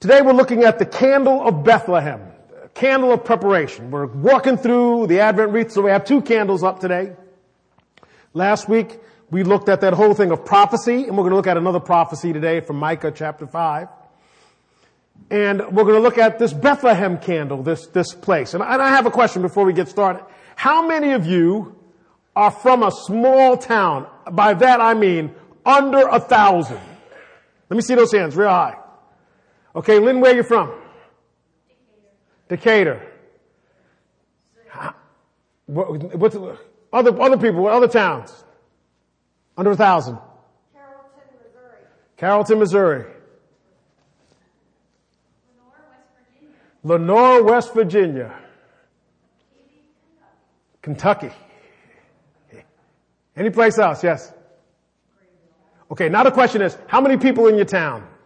Today we're looking at the candle of Bethlehem, candle of preparation. We're walking through the Advent wreath, so we have two candles up today. Last week we looked at that whole thing of prophecy, and we're going to look at another prophecy today from Micah chapter 5. And we're going to look at this Bethlehem candle, this, this place. And I have a question before we get started. How many of you are from a small town? By that I mean under a thousand. Let me see those hands real high. Okay, Lynn, where are you from? Decatur. What, what's, other, other people, what other towns? Under a thousand. Carrollton, Missouri. Carrollton, Missouri. Lenoir, West Virginia. Kentucky. Any place else? Yes. Okay, now the question is, how many people in your town?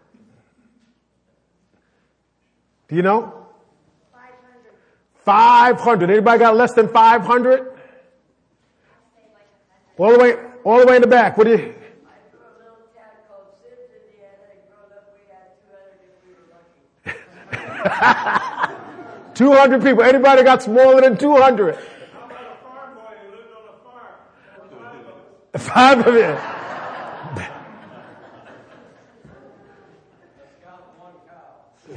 Do you know? 500. 500. Anybody got less than 500? All the way, all the way in the back. What do you? I grew a little town called Sims, Indiana, and growing up we had 200 if we were lucky. 200 people. Anybody got smaller than 200? How about a farm boy who lived on a farm? Five of you.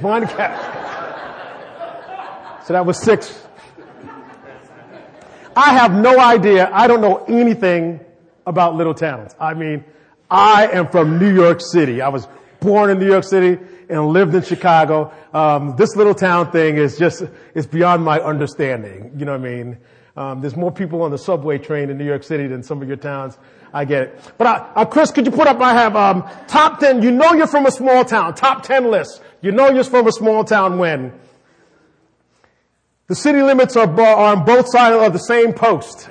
One cow. So that was six. I have no idea. I don't know anything about little towns. I mean, I am from New York City. I was born in New York City and lived in Chicago. Um, this little town thing is just, it's beyond my understanding. You know what I mean? Um, there's more people on the subway train in New York City than some of your towns. I get it. But uh, uh, Chris, could you put up? I have um, top ten. You know you're from a small town. Top ten list. You know you're from a small town when the city limits are, are on both sides of the same post.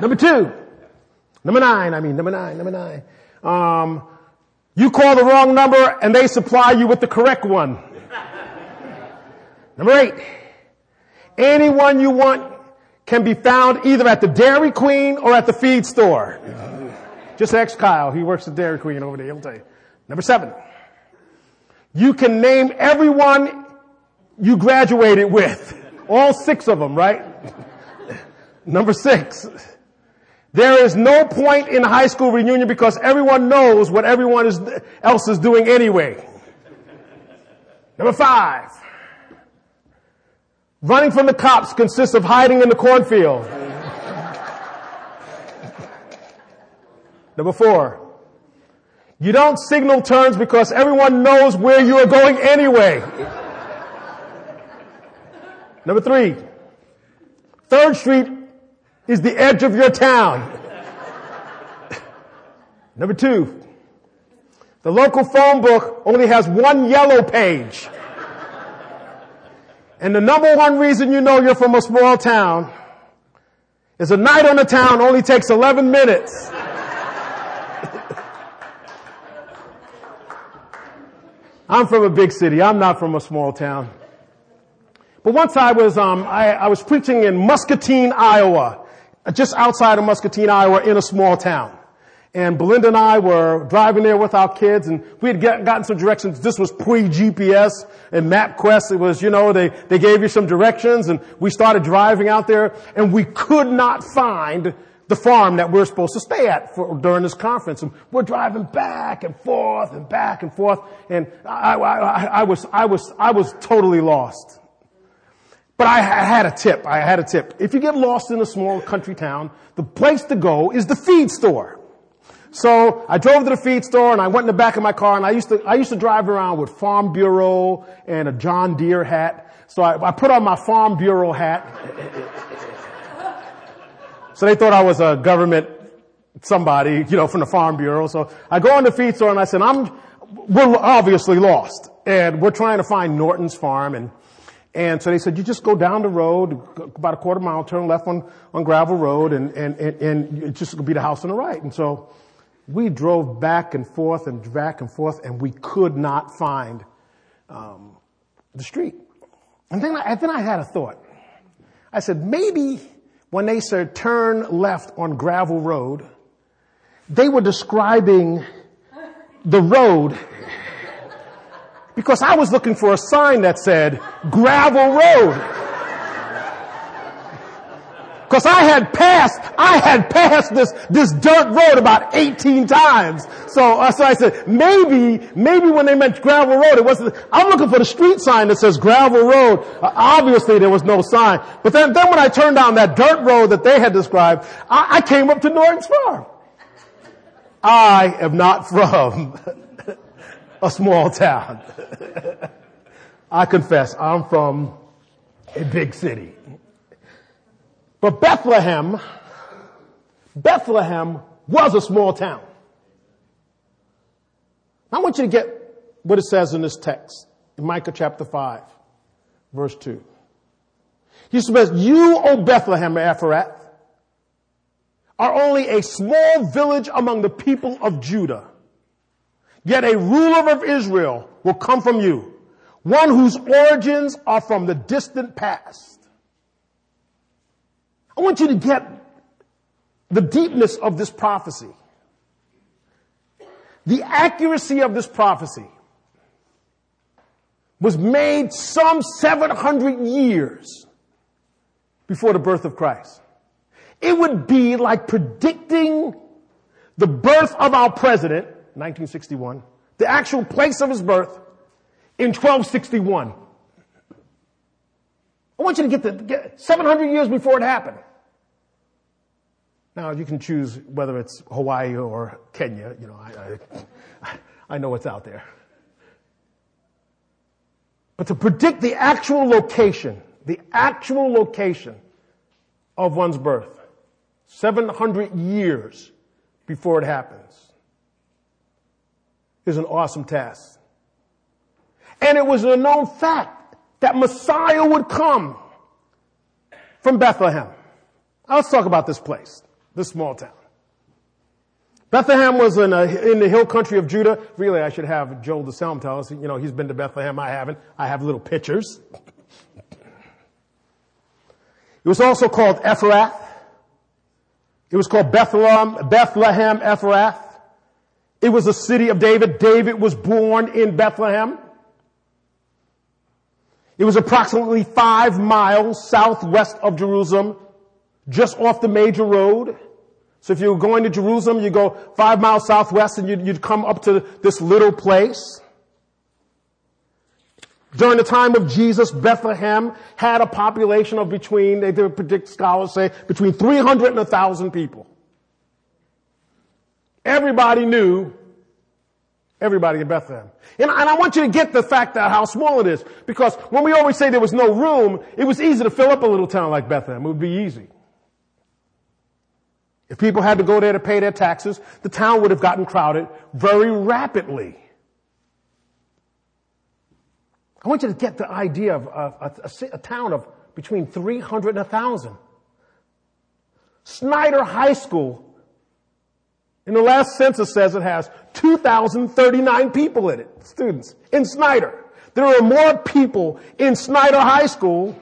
number two, number nine. I mean number nine. Number nine. Um, you call the wrong number and they supply you with the correct one. number eight. Anyone you want can be found either at the Dairy Queen or at the feed store. Just ask Kyle. He works at Dairy Queen over there. He'll tell you. Number seven. You can name everyone you graduated with. All six of them, right? Number six. There is no point in high school reunion because everyone knows what everyone is, else is doing anyway. Number five. Running from the cops consists of hiding in the cornfield. Number four. You don't signal turns because everyone knows where you are going anyway. Number three, Third Street is the edge of your town. Number two. The local phone book only has one yellow page. And the number one reason you know you're from a small town is a night on the town only takes 11 minutes. I'm from a big city. I'm not from a small town. But once I was, um, I, I was preaching in Muscatine, Iowa, just outside of Muscatine, Iowa, in a small town. And Belinda and I were driving there with our kids and we had get, gotten some directions. This was pre-GPS and MapQuest. It was, you know, they, they gave you some directions and we started driving out there and we could not find the farm that we're supposed to stay at for, during this conference. And we're driving back and forth and back and forth. And I, I, I was, I was, I was totally lost. But I had a tip. I had a tip. If you get lost in a small country town, the place to go is the feed store. So I drove to the feed store and I went in the back of my car and I used to, I used to drive around with Farm Bureau and a John Deere hat. So I, I put on my Farm Bureau hat. so they thought I was a government somebody, you know, from the Farm Bureau. So I go in the feed store and I said, I'm, we're obviously lost and we're trying to find Norton's farm and and so they said, you just go down the road, about a quarter mile, turn left on, on gravel road, and, and, and, and just to be the house on the right. And so we drove back and forth and back and forth, and we could not find um, the street. And then, I, and then I had a thought. I said, maybe when they said turn left on gravel road, they were describing the road Because I was looking for a sign that said gravel road. Cause I had passed, I had passed this, this dirt road about 18 times. So, uh, so I said, maybe, maybe when they meant gravel road, it wasn't, I'm looking for the street sign that says gravel road. Uh, obviously there was no sign. But then, then when I turned down that dirt road that they had described, I, I came up to Norton's Farm. I am not from a small town. I confess, I'm from a big city. But Bethlehem, Bethlehem was a small town. I want you to get what it says in this text, in Micah chapter 5, verse 2. He says, You, O Bethlehem Ephrath, are only a small village among the people of Judah. Yet a ruler of Israel will come from you, one whose origins are from the distant past. I want you to get the deepness of this prophecy. The accuracy of this prophecy was made some 700 years before the birth of Christ. It would be like predicting the birth of our president, 1961, the actual place of his birth in 1261. I want you to get the get 700 years before it happened. Now you can choose whether it's Hawaii or Kenya. You know, I, I, I know what's out there. But to predict the actual location, the actual location of one's birth, 700 years before it happens, is an awesome task. And it was a known fact that Messiah would come from Bethlehem. Let's talk about this place this small town. Bethlehem was in, a, in, the hill country of Judah. Really, I should have Joel DeSelm tell us. You know, he's been to Bethlehem. I haven't. I have little pictures. It was also called Ephrath. It was called Bethlehem, Bethlehem Ephrath. It was the city of David. David was born in Bethlehem. It was approximately five miles southwest of Jerusalem, just off the major road. So if you were going to Jerusalem, you go five miles southwest and you'd, you'd come up to this little place. During the time of Jesus, Bethlehem had a population of between, they predict scholars say, between 300 and 1,000 people. Everybody knew everybody in Bethlehem. And, and I want you to get the fact that how small it is. Because when we always say there was no room, it was easy to fill up a little town like Bethlehem. It would be easy. If people had to go there to pay their taxes, the town would have gotten crowded very rapidly. I want you to get the idea of a, a, a town of between 300 and 1,000. Snyder High School, in the last census says it has 2,039 people in it, students, in Snyder. There are more people in Snyder High School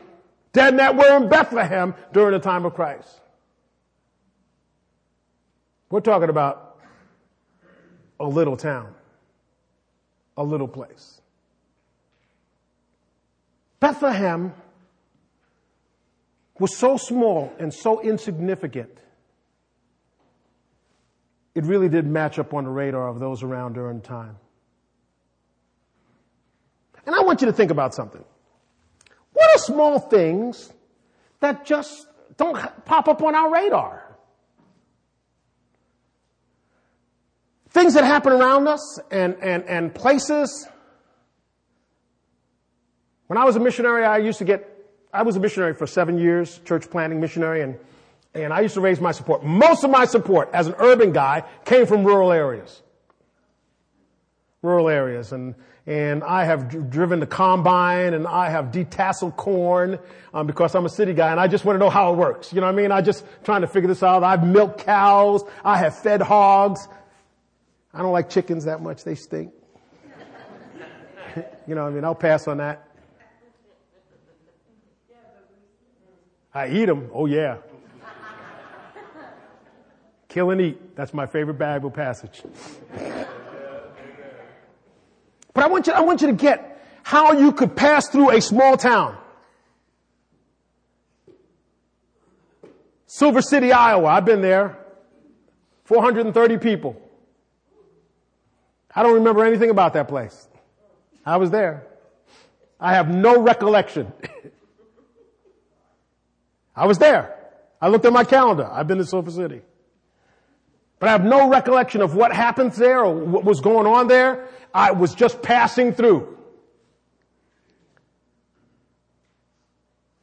than that were in Bethlehem during the time of Christ. We're talking about a little town, a little place. Bethlehem was so small and so insignificant, it really did match up on the radar of those around during the time. And I want you to think about something. What are small things that just don't pop up on our radar? things that happen around us and, and, and places. When I was a missionary, I used to get, I was a missionary for seven years, church planting missionary, and, and I used to raise my support. Most of my support as an urban guy came from rural areas. Rural areas. And, and I have driven the combine and I have detasseled corn um, because I'm a city guy and I just want to know how it works. You know what I mean? I'm just trying to figure this out. I've milked cows. I have fed hogs. I don't like chickens that much. They stink. you know, what I mean, I'll pass on that. I eat them. Oh yeah. Kill and eat. That's my favorite Bible passage. But I want you, I want you to get how you could pass through a small town. Silver City, Iowa. I've been there. 430 people. I don't remember anything about that place. I was there. I have no recollection. I was there. I looked at my calendar. I've been to Silver City. But I have no recollection of what happened there or what was going on there. I was just passing through.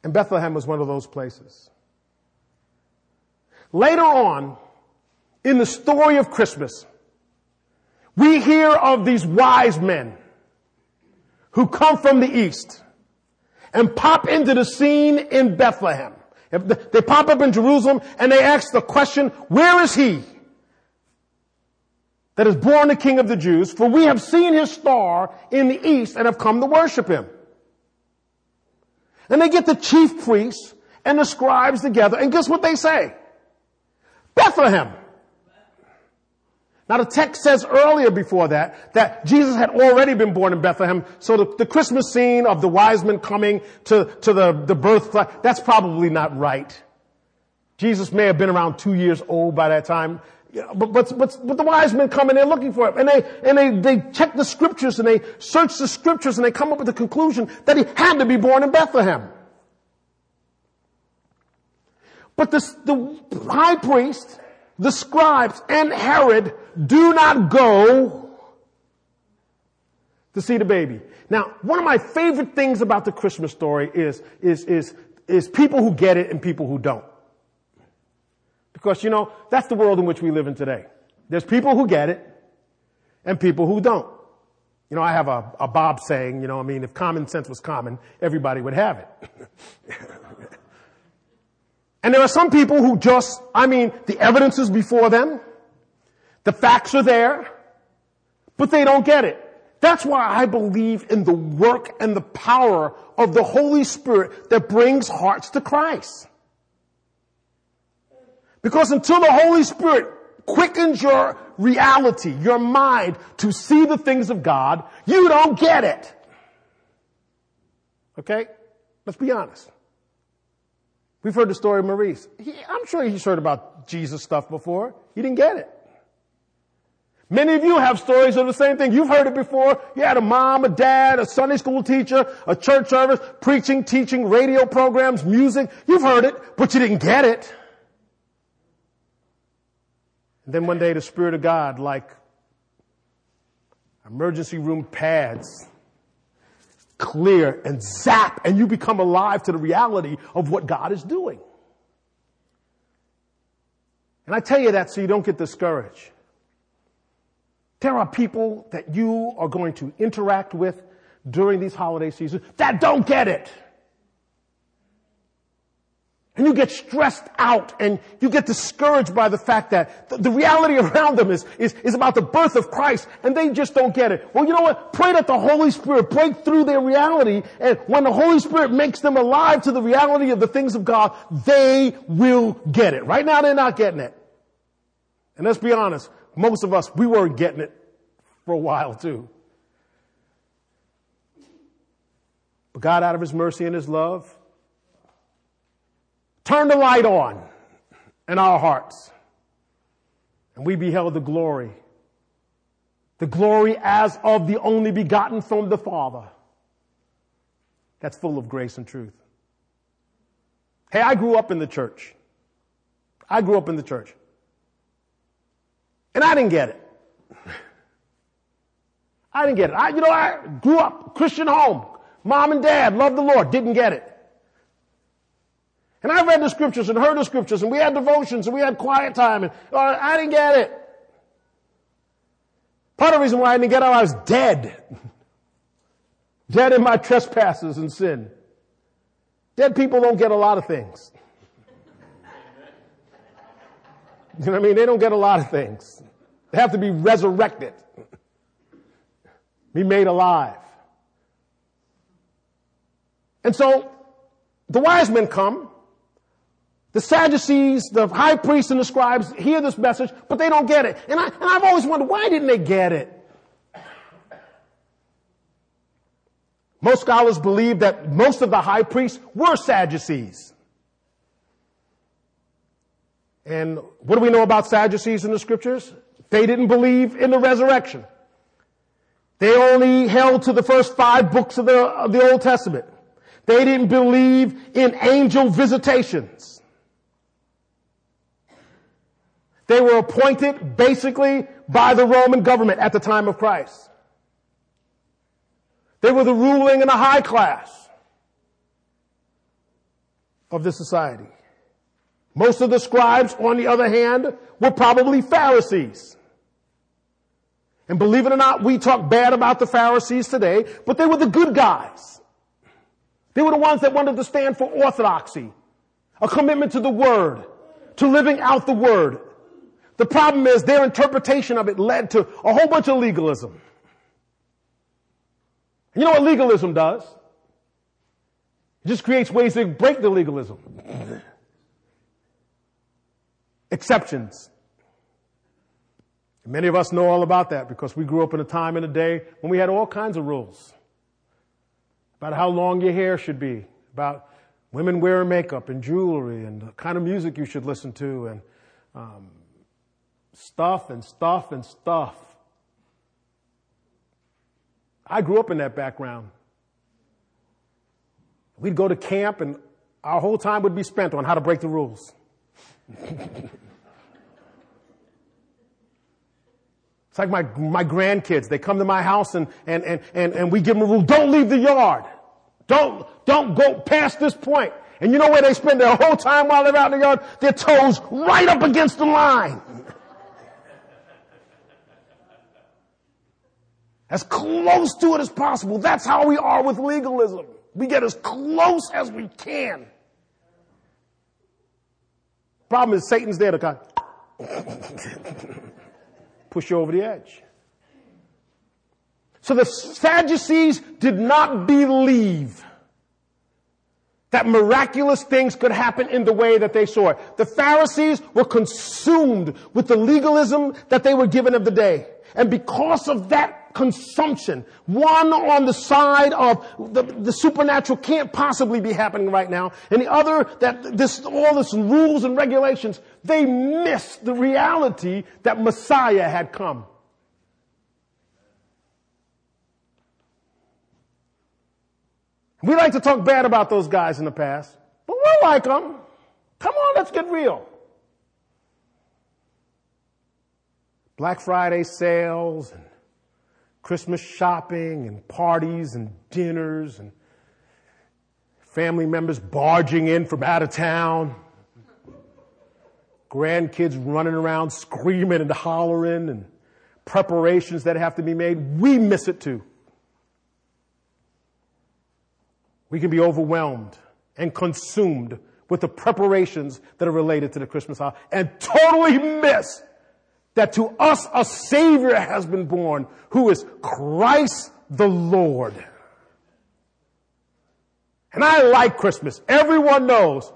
And Bethlehem was one of those places. Later on, in the story of Christmas, we hear of these wise men who come from the east and pop into the scene in Bethlehem. They pop up in Jerusalem and they ask the question, where is he that is born the king of the Jews? For we have seen his star in the east and have come to worship him. And they get the chief priests and the scribes together and guess what they say? Bethlehem. Now the text says earlier before that, that Jesus had already been born in Bethlehem, so the, the Christmas scene of the wise men coming to, to the, the birth, that's probably not right. Jesus may have been around two years old by that time. But, but, but, the wise men come and they're looking for him. And they, and they, they check the scriptures and they search the scriptures and they come up with the conclusion that he had to be born in Bethlehem. But the, the high priest, the scribes, and Herod do not go to see the baby. Now, one of my favorite things about the Christmas story is, is, is, is people who get it and people who don't. Because, you know, that's the world in which we live in today. There's people who get it and people who don't. You know, I have a, a Bob saying, you know, I mean, if common sense was common, everybody would have it. And there are some people who just, I mean, the evidence is before them. The facts are there, but they don't get it. That's why I believe in the work and the power of the Holy Spirit that brings hearts to Christ. Because until the Holy Spirit quickens your reality, your mind to see the things of God, you don't get it. Okay? Let's be honest. We've heard the story of Maurice. He, I'm sure he's heard about Jesus stuff before. He didn't get it. Many of you have stories of the same thing. You've heard it before. You had a mom, a dad, a Sunday school teacher, a church service, preaching, teaching, radio programs, music. You've heard it, but you didn't get it. And then one day the Spirit of God, like emergency room pads, clear and zap and you become alive to the reality of what God is doing. And I tell you that so you don't get discouraged. There are people that you are going to interact with during these holiday seasons that don't get it. And you get stressed out and you get discouraged by the fact that the, the, reality around them is, is, is about the birth of Christ and they just don't get it. Well, you know what? Pray that the Holy Spirit break through their reality and when the Holy Spirit makes them alive to the reality of the things of God, they will get it. Right now they're not getting it. And let's be honest, most of us, we weren't getting it for a while too. But God out of His mercy and His love, Turn the light on in our hearts. And we beheld the glory. The glory as of the only begotten from the Father. That's full of grace and truth. Hey, I grew up in the church. I grew up in the church. And I didn't get it. I didn't get it. I, you know, I grew up Christian home. Mom and dad loved the Lord. Didn't get it. And I read the scriptures and heard the scriptures and we had devotions and we had quiet time and uh, I didn't get it. Part of the reason why I didn't get it, I was dead. dead in my trespasses and sin. Dead people don't get a lot of things. You know what I mean? They don't get a lot of things. They have to be resurrected. Be made alive. And so, the wise men come, the Sadducees, the high priests and the scribes hear this message, but they don't get it. And, I, and I've always wondered, why didn't they get it? Most scholars believe that most of the high priests were Sadducees. And what do we know about Sadducees in the scriptures? They didn't believe in the resurrection. They only held to the first five books of the, of the Old Testament. They didn't believe in angel visitations. They were appointed basically by the Roman government at the time of Christ. They were the ruling and the high class of the society. Most of the scribes, on the other hand, were probably Pharisees. And believe it or not, we talk bad about the Pharisees today, but they were the good guys. They were the ones that wanted to stand for orthodoxy, a commitment to the word, to living out the word. The problem is their interpretation of it led to a whole bunch of legalism. You know what legalism does? It just creates ways to break the legalism. Exceptions. Many of us know all about that because we grew up in a time and a day when we had all kinds of rules about how long your hair should be, about women wearing makeup and jewelry and the kind of music you should listen to and um, stuff and stuff and stuff. I grew up in that background. We'd go to camp and our whole time would be spent on how to break the rules. It's like my, my grandkids. They come to my house and, and, and, and, and we give them a rule. Don't leave the yard. Don't, don't go past this point. And you know where they spend their whole time while they're out in the yard? Their toes right up against the line. As close to it as possible. That's how we are with legalism. We get as close as we can. Problem is Satan's there to kind of push you over the edge. So the Sadducees did not believe that miraculous things could happen in the way that they saw it. The Pharisees were consumed with the legalism that they were given of the day. And because of that consumption, one on the side of the, the supernatural can't possibly be happening right now, and the other that this, all this rules and regulations, they miss the reality that Messiah had come. We like to talk bad about those guys in the past, but we're like them. Come on, let's get real. Black Friday sales and Christmas shopping and parties and dinners and family members barging in from out of town. Grandkids running around screaming and hollering and preparations that have to be made. We miss it too. We can be overwhelmed and consumed with the preparations that are related to the Christmas holiday and totally miss that to us a Savior has been born who is Christ the Lord. And I like Christmas. Everyone knows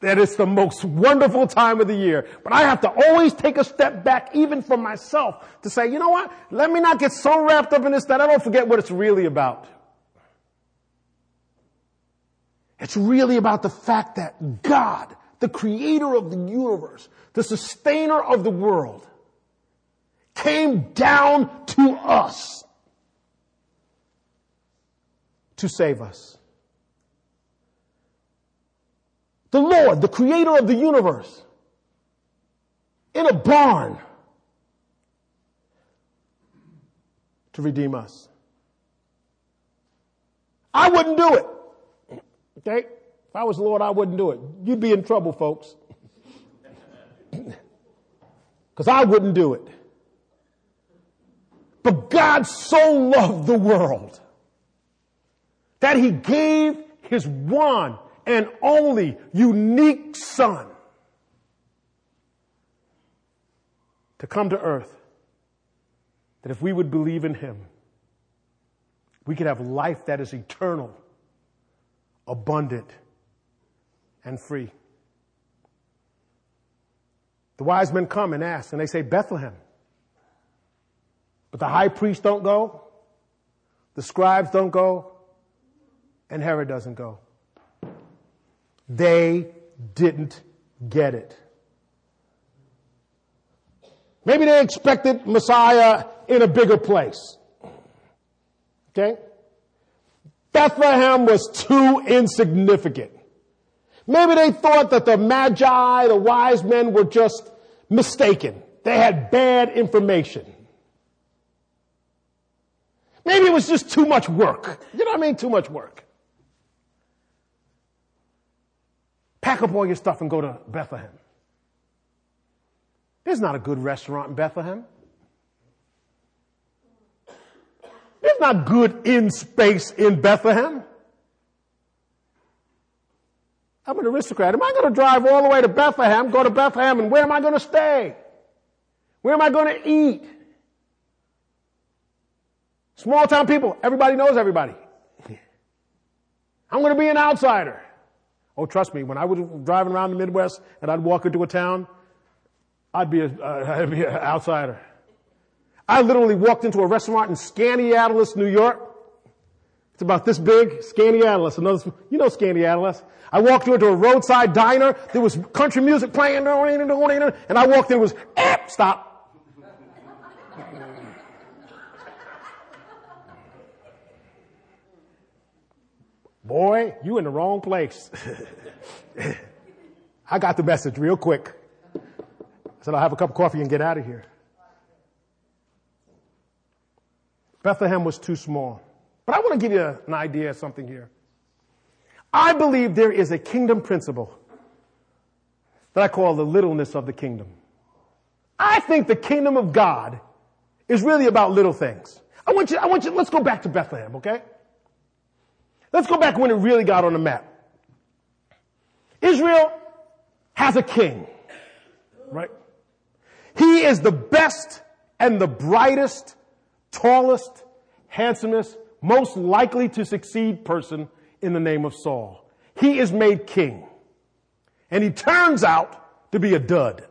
that it's the most wonderful time of the year. But I have to always take a step back, even for myself, to say, you know what? Let me not get so wrapped up in this that I don't forget what it's really about. It's really about the fact that God, the creator of the universe, the sustainer of the world, came down to us to save us. The Lord, the creator of the universe, in a barn to redeem us. I wouldn't do it. Okay? If I was the Lord, I wouldn't do it. You'd be in trouble, folks. Because I wouldn't do it. But God so loved the world that he gave his one and only unique son to come to earth. That if we would believe in him, we could have life that is eternal, abundant, and free. The wise men come and ask, and they say, Bethlehem. But the high priests don't go. The scribes don't go. and Herod doesn't go. They didn't get it. Maybe they expected Messiah in a bigger place. Okay? Bethlehem was too insignificant. Maybe they thought that the magi, the wise men were just mistaken. They had bad information. Maybe it was just too much work. You know what I mean? Too much work. Pack up all your stuff and go to Bethlehem. There's not a good restaurant in Bethlehem. There's not good in space in Bethlehem. I'm an aristocrat. Am I going to drive all the way to Bethlehem, go to Bethlehem, and where am I going to stay? Where am I going to eat? Small town people, everybody knows everybody. I'm going to be an outsider. Oh, trust me, when I was driving around the Midwest and I'd walk into a town, I'd be, a, uh, I'd be an outsider. I literally walked into a restaurant in Skaneateles, New York. It's about this big, Skaneateles. Another, you know Skaneateles. I walked into a roadside diner. There was country music playing, and I walked in. It was, eh, stop. Boy, you in the wrong place. I got the message real quick. I said, I'll have a cup of coffee and get out of here. Bethlehem was too small. But I want to give you an idea of something here. I believe there is a kingdom principle that I call the littleness of the kingdom. I think the kingdom of God is really about little things. I want you, I want you, let's go back to Bethlehem, okay? Let's go back when it really got on the map. Israel has a king, right? He is the best and the brightest, tallest, handsomest, most likely to succeed person in the name of Saul. He is made king. And he turns out to be a dud.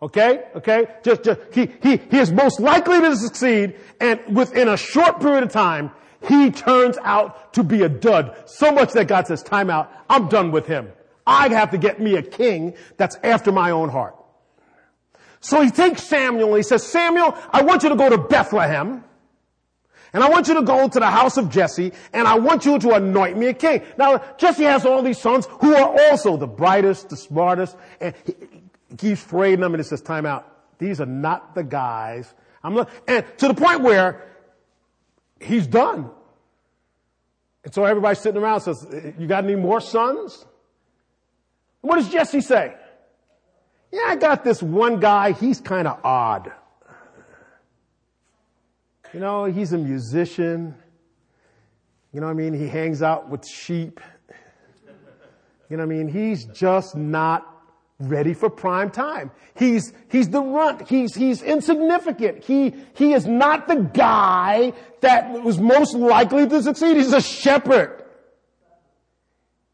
Okay? Okay? Just, just, he, he, he is most likely to succeed and within a short period of time, he turns out to be a dud. So much that God says, time out. I'm done with him. I'd have to get me a king that's after my own heart. So he takes Samuel and he says, Samuel, I want you to go to Bethlehem. And I want you to go to the house of Jesse and I want you to anoint me a king. Now, Jesse has all these sons who are also the brightest, the smartest, and he, keeps parading them and he says, time out. These are not the guys. I'm and to the point where he's done. And so everybody's sitting around says, you got any more sons? What does Jesse say? Yeah, I got this one guy. He's kind of odd. You know, he's a musician. You know what I mean? He hangs out with sheep. You know what I mean? He's just not ready for prime time. He's, he's the runt. He's, he's insignificant. He, he is not the guy that was most likely to succeed. He's a shepherd.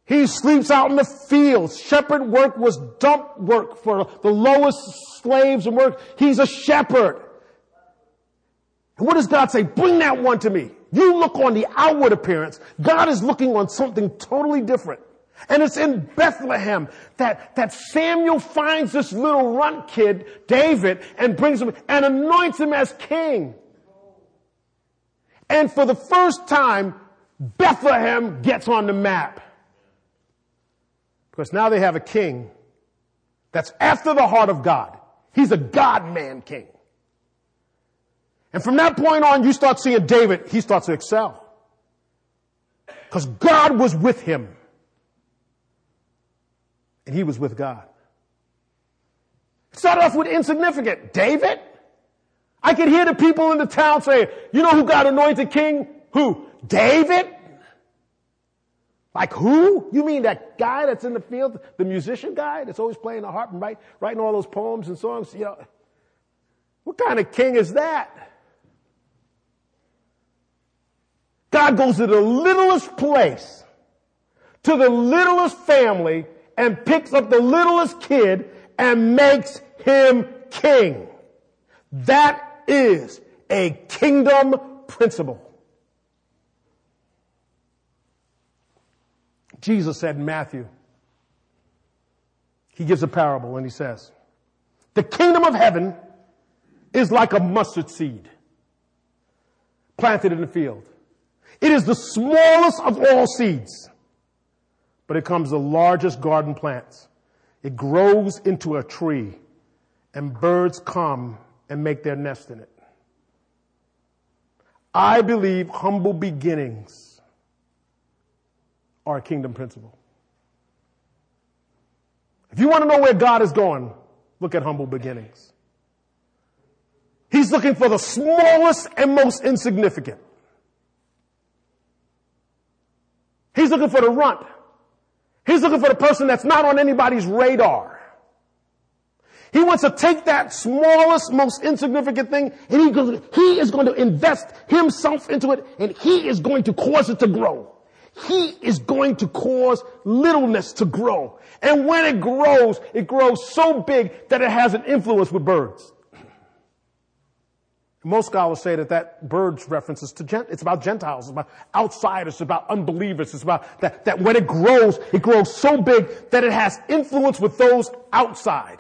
He sleeps out in the fields. Shepherd work was dump work for the lowest slaves and work. He's a shepherd. And what does God say? Bring that one to me. You look on the outward appearance. God is looking on something totally different. And it's in Bethlehem that, that Samuel finds this little runt kid, David, and brings him and anoints him as king. And for the first time, Bethlehem gets on the map. Because now they have a king that's after the heart of God. He's a God-man king. And from that point on, you start seeing David, he starts to excel. Because God was with him. And he was with God. It started off with insignificant. David? I could hear the people in the town say, you know who got anointed king? Who? David? Like who? You mean that guy that's in the field, the musician guy that's always playing the harp and write, writing all those poems and songs? You know, what kind of king is that? God goes to the littlest place, to the littlest family, and picks up the littlest kid and makes him king. That is a kingdom principle. Jesus said in Matthew. He gives a parable and he says, the kingdom of heaven is like a mustard seed planted in the field. It is the smallest of all seeds, but it becomes the largest garden plants. It grows into a tree and birds come and make their nest in it. I believe humble beginnings are a kingdom principle. If you want to know where God is going, look at humble beginnings. He's looking for the smallest and most insignificant. He's looking for the runt. He's looking for the person that's not on anybody's radar. He wants to take that smallest, most insignificant thing and he, goes, he is going to invest himself into it and he is going to cause it to grow. He is going to cause littleness to grow. And when it grows, it grows so big that it has an influence with birds. Most scholars say that that birds references to gent, it's about Gentiles, it's about outsiders, it's about unbelievers, it's about that, that when it grows, it grows so big that it has influence with those outside.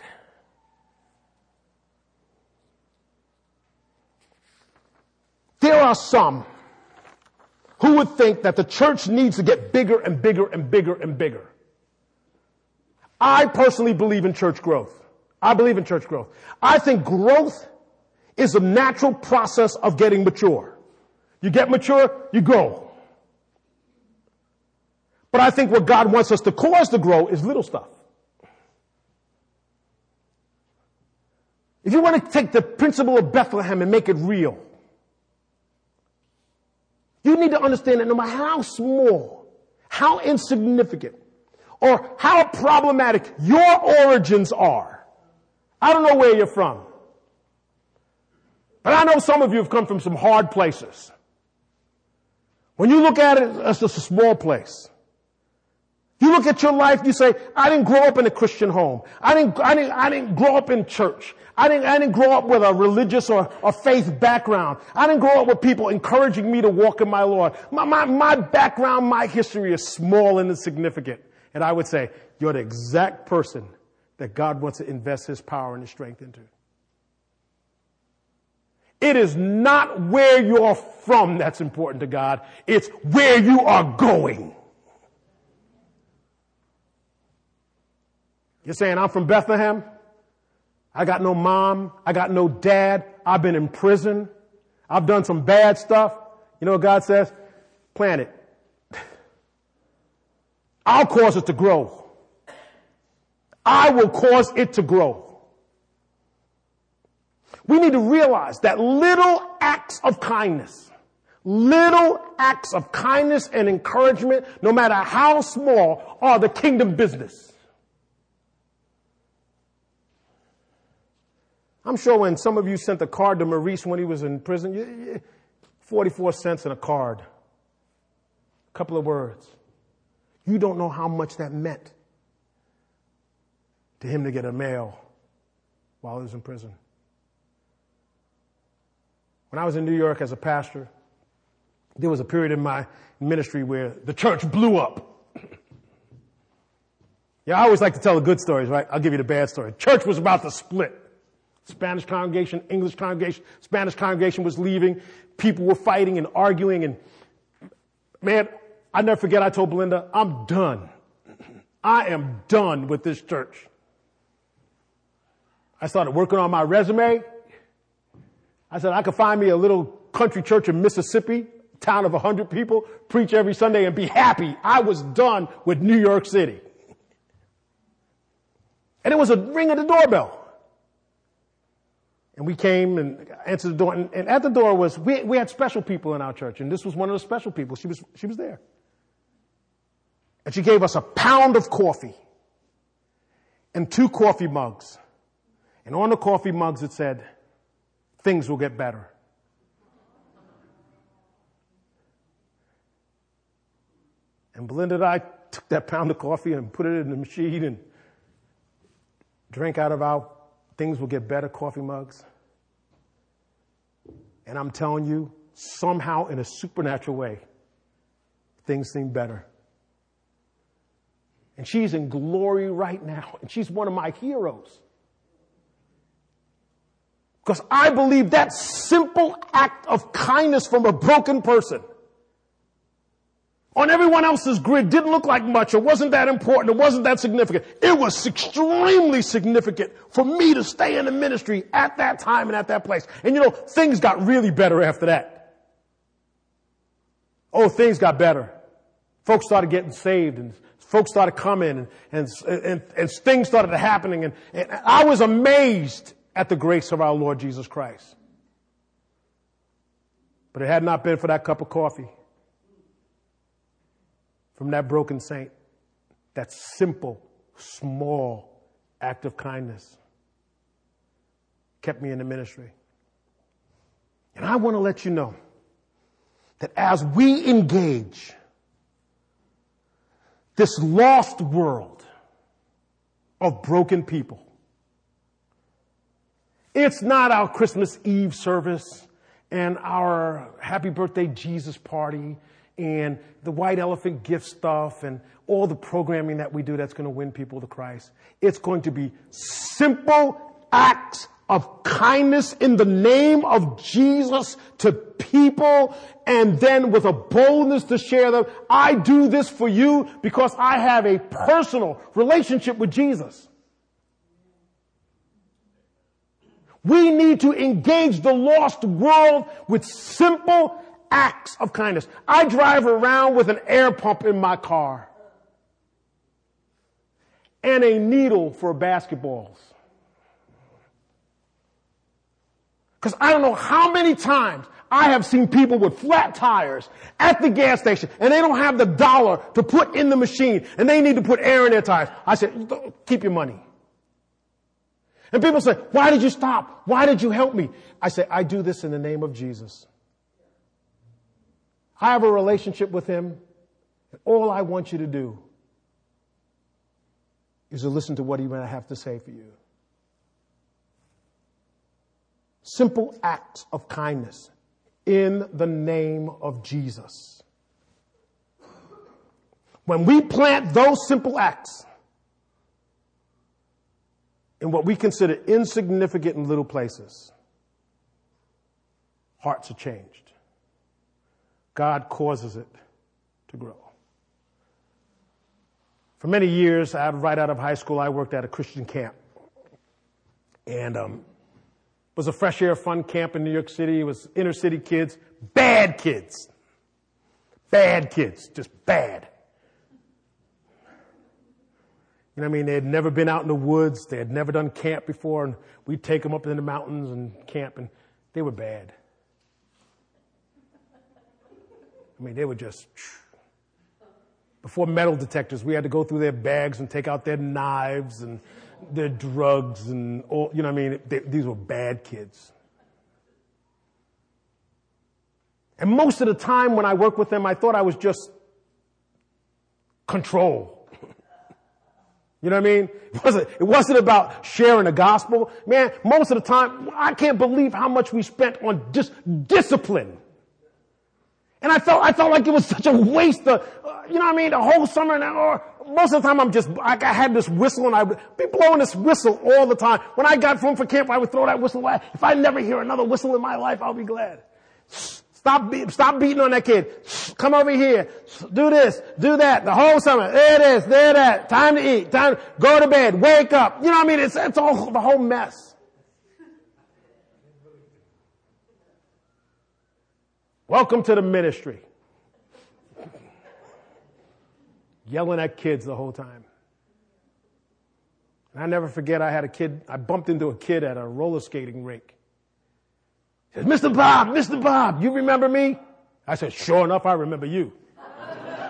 There are some who would think that the church needs to get bigger and bigger and bigger and bigger. I personally believe in church growth. I believe in church growth. I think growth is a natural process of getting mature. You get mature, you grow. But I think what God wants us to cause to grow is little stuff. If you want to take the principle of Bethlehem and make it real, you need to understand that no matter how small, how insignificant, or how problematic your origins are, I don't know where you're from. But I know some of you have come from some hard places. When you look at it, it's just a small place. You look at your life, you say, I didn't grow up in a Christian home. I didn't, I didn't, I didn't grow up in church. I didn't, I didn't grow up with a religious or, a faith background. I didn't grow up with people encouraging me to walk in my Lord. My, my, my background, my history is small and insignificant. And I would say, you're the exact person that God wants to invest his power and his strength into. It is not where you're from that's important to God. It's where you are going. You're saying, I'm from Bethlehem. I got no mom. I got no dad. I've been in prison. I've done some bad stuff. You know what God says? Plant it. I'll cause it to grow. I will cause it to grow. We need to realize that little acts of kindness, little acts of kindness and encouragement, no matter how small, are the kingdom business. I'm sure when some of you sent a card to Maurice when he was in prison, 44 cents in a card. A couple of words. You don't know how much that meant to him to get a mail while he was in prison. When I was in New York as a pastor, there was a period in my ministry where the church blew up. yeah, I always like to tell the good stories, right? I'll give you the bad story. Church was about to split. Spanish congregation, English congregation, Spanish congregation was leaving. People were fighting and arguing and man, I never forget I told Belinda, I'm done. I am done with this church. I started working on my resume. I said, I could find me a little country church in Mississippi, town of 100 people, preach every Sunday and be happy. I was done with New York City. And it was a ring at the doorbell. And we came and answered the door. And, and at the door was, we, we had special people in our church. And this was one of the special people. She was, she was there. And she gave us a pound of coffee and two coffee mugs. And on the coffee mugs it said, things will get better. And Belinda and I took that pound of coffee and put it in the machine and drank out of our things will get better coffee mugs. And I'm telling you, somehow in a supernatural way, things seem better. And she's in glory right now. And she's one of my heroes. Because I believe that simple act of kindness from a broken person on everyone else's grid didn't look like much. It wasn't that important. It wasn't that significant. It was extremely significant for me to stay in the ministry at that time and at that place. And you know, things got really better after that. Oh, things got better. Folks started getting saved and folks started coming and, and, and, and things started happening and, and I was amazed at the grace of our Lord Jesus Christ. But it had not been for that cup of coffee from that broken saint, that simple, small act of kindness kept me in the ministry. And I want to let you know that as we engage this lost world of broken people, it's not our Christmas Eve service and our happy birthday Jesus party and the white elephant gift stuff and all the programming that we do that's going to win people to Christ. It's going to be simple acts of kindness in the name of Jesus to people and then with a boldness to share them. I do this for you because I have a personal relationship with Jesus. We need to engage the lost world with simple acts of kindness. I drive around with an air pump in my car and a needle for basketballs. Because I don't know how many times I have seen people with flat tires at the gas station and they don't have the dollar to put in the machine and they need to put air in their tires. I said, keep your money. And people say, why did you stop? Why did you help me? I say, I do this in the name of Jesus. I have a relationship with him. And all I want you to do is to listen to what he might have to say for you. Simple acts of kindness in the name of Jesus. When we plant those simple acts, in what we consider insignificant in little places, hearts are changed. God causes it to grow. For many years, right out of high school, I worked at a Christian camp. And um, it was a fresh air fun camp in New York City. It was inner city kids, bad kids. Bad kids, just bad. You know what I mean? They had never been out in the woods. They had never done camp before. And we'd take them up in the mountains and camp, and they were bad. I mean, they were just. Before metal detectors, we had to go through their bags and take out their knives and their drugs and all, you know I mean? They, these were bad kids. And most of the time when I worked with them, I thought I was just control. You know what I mean? It wasn't, it wasn't about sharing the gospel. Man, most of the time, I can't believe how much we spent on dis- discipline. And I felt, I felt like it was such a waste of, uh, you know what I mean? The whole summer and, or most of the time I'm just, I, I had this whistle and I would be blowing this whistle all the time. When I got home for camp, I would throw that whistle away. If I never hear another whistle in my life, I'll be glad. Stop, be, stop beating on that kid. Come over here. Do this. Do that. The whole summer. There it is. There that. Time to eat. Time. To Go to bed. Wake up. You know what I mean? It's, it's all, the whole mess. Welcome to the ministry. Yelling at kids the whole time. And I never forget I had a kid, I bumped into a kid at a roller skating rink says, Mr. Bob, Mr. Bob, you remember me? I said, sure enough, I remember you.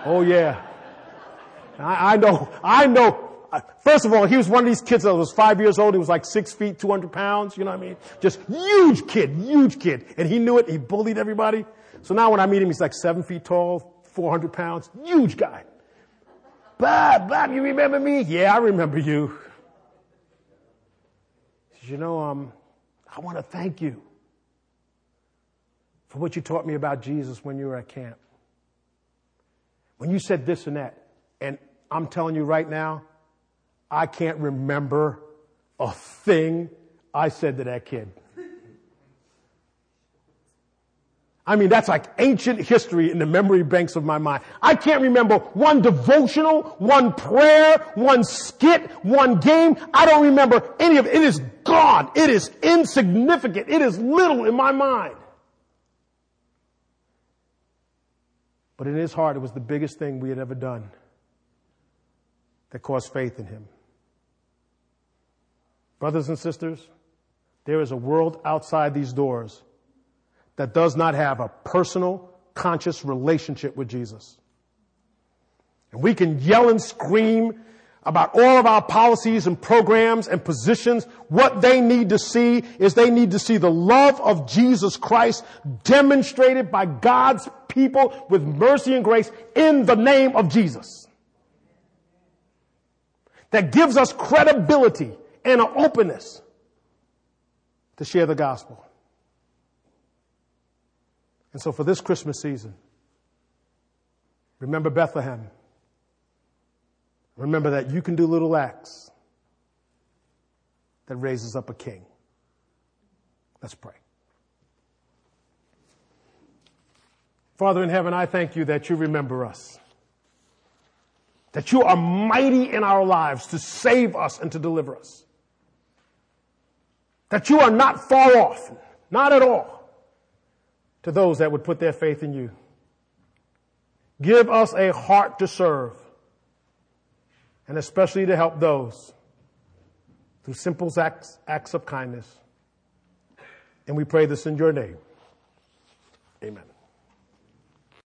oh yeah. I, I, know, I know. First of all, he was one of these kids that was five years old. He was like six feet, 200 pounds. You know what I mean? Just huge kid, huge kid. And he knew it. He bullied everybody. So now when I meet him, he's like seven feet tall, 400 pounds, huge guy. Bob, Bob, you remember me? Yeah, I remember you. He says, you know, um, I want to thank you for what you taught me about Jesus when you were at camp. When you said this and that. And I'm telling you right now, I can't remember a thing I said to that kid. I mean, that's like ancient history in the memory banks of my mind. I can't remember one devotional, one prayer, one skit, one game. I don't remember any of it. It is gone. It is insignificant. It is little in my mind. But in his heart, it was the biggest thing we had ever done that caused faith in him. Brothers and sisters, there is a world outside these doors that does not have a personal, conscious relationship with Jesus. And we can yell and scream about all of our policies and programs and positions. What they need to see is they need to see the love of Jesus Christ demonstrated by God's people with mercy and grace in the name of Jesus. That gives us credibility and an openness to share the gospel. And so for this Christmas season, remember Bethlehem. Remember that you can do little acts that raises up a king. Let's pray. Father in heaven, I thank you that you remember us. That you are mighty in our lives to save us and to deliver us. That you are not far off, not at all to those that would put their faith in you. Give us a heart to serve and especially to help those through simple acts, acts of kindness. And we pray this in your name. Amen.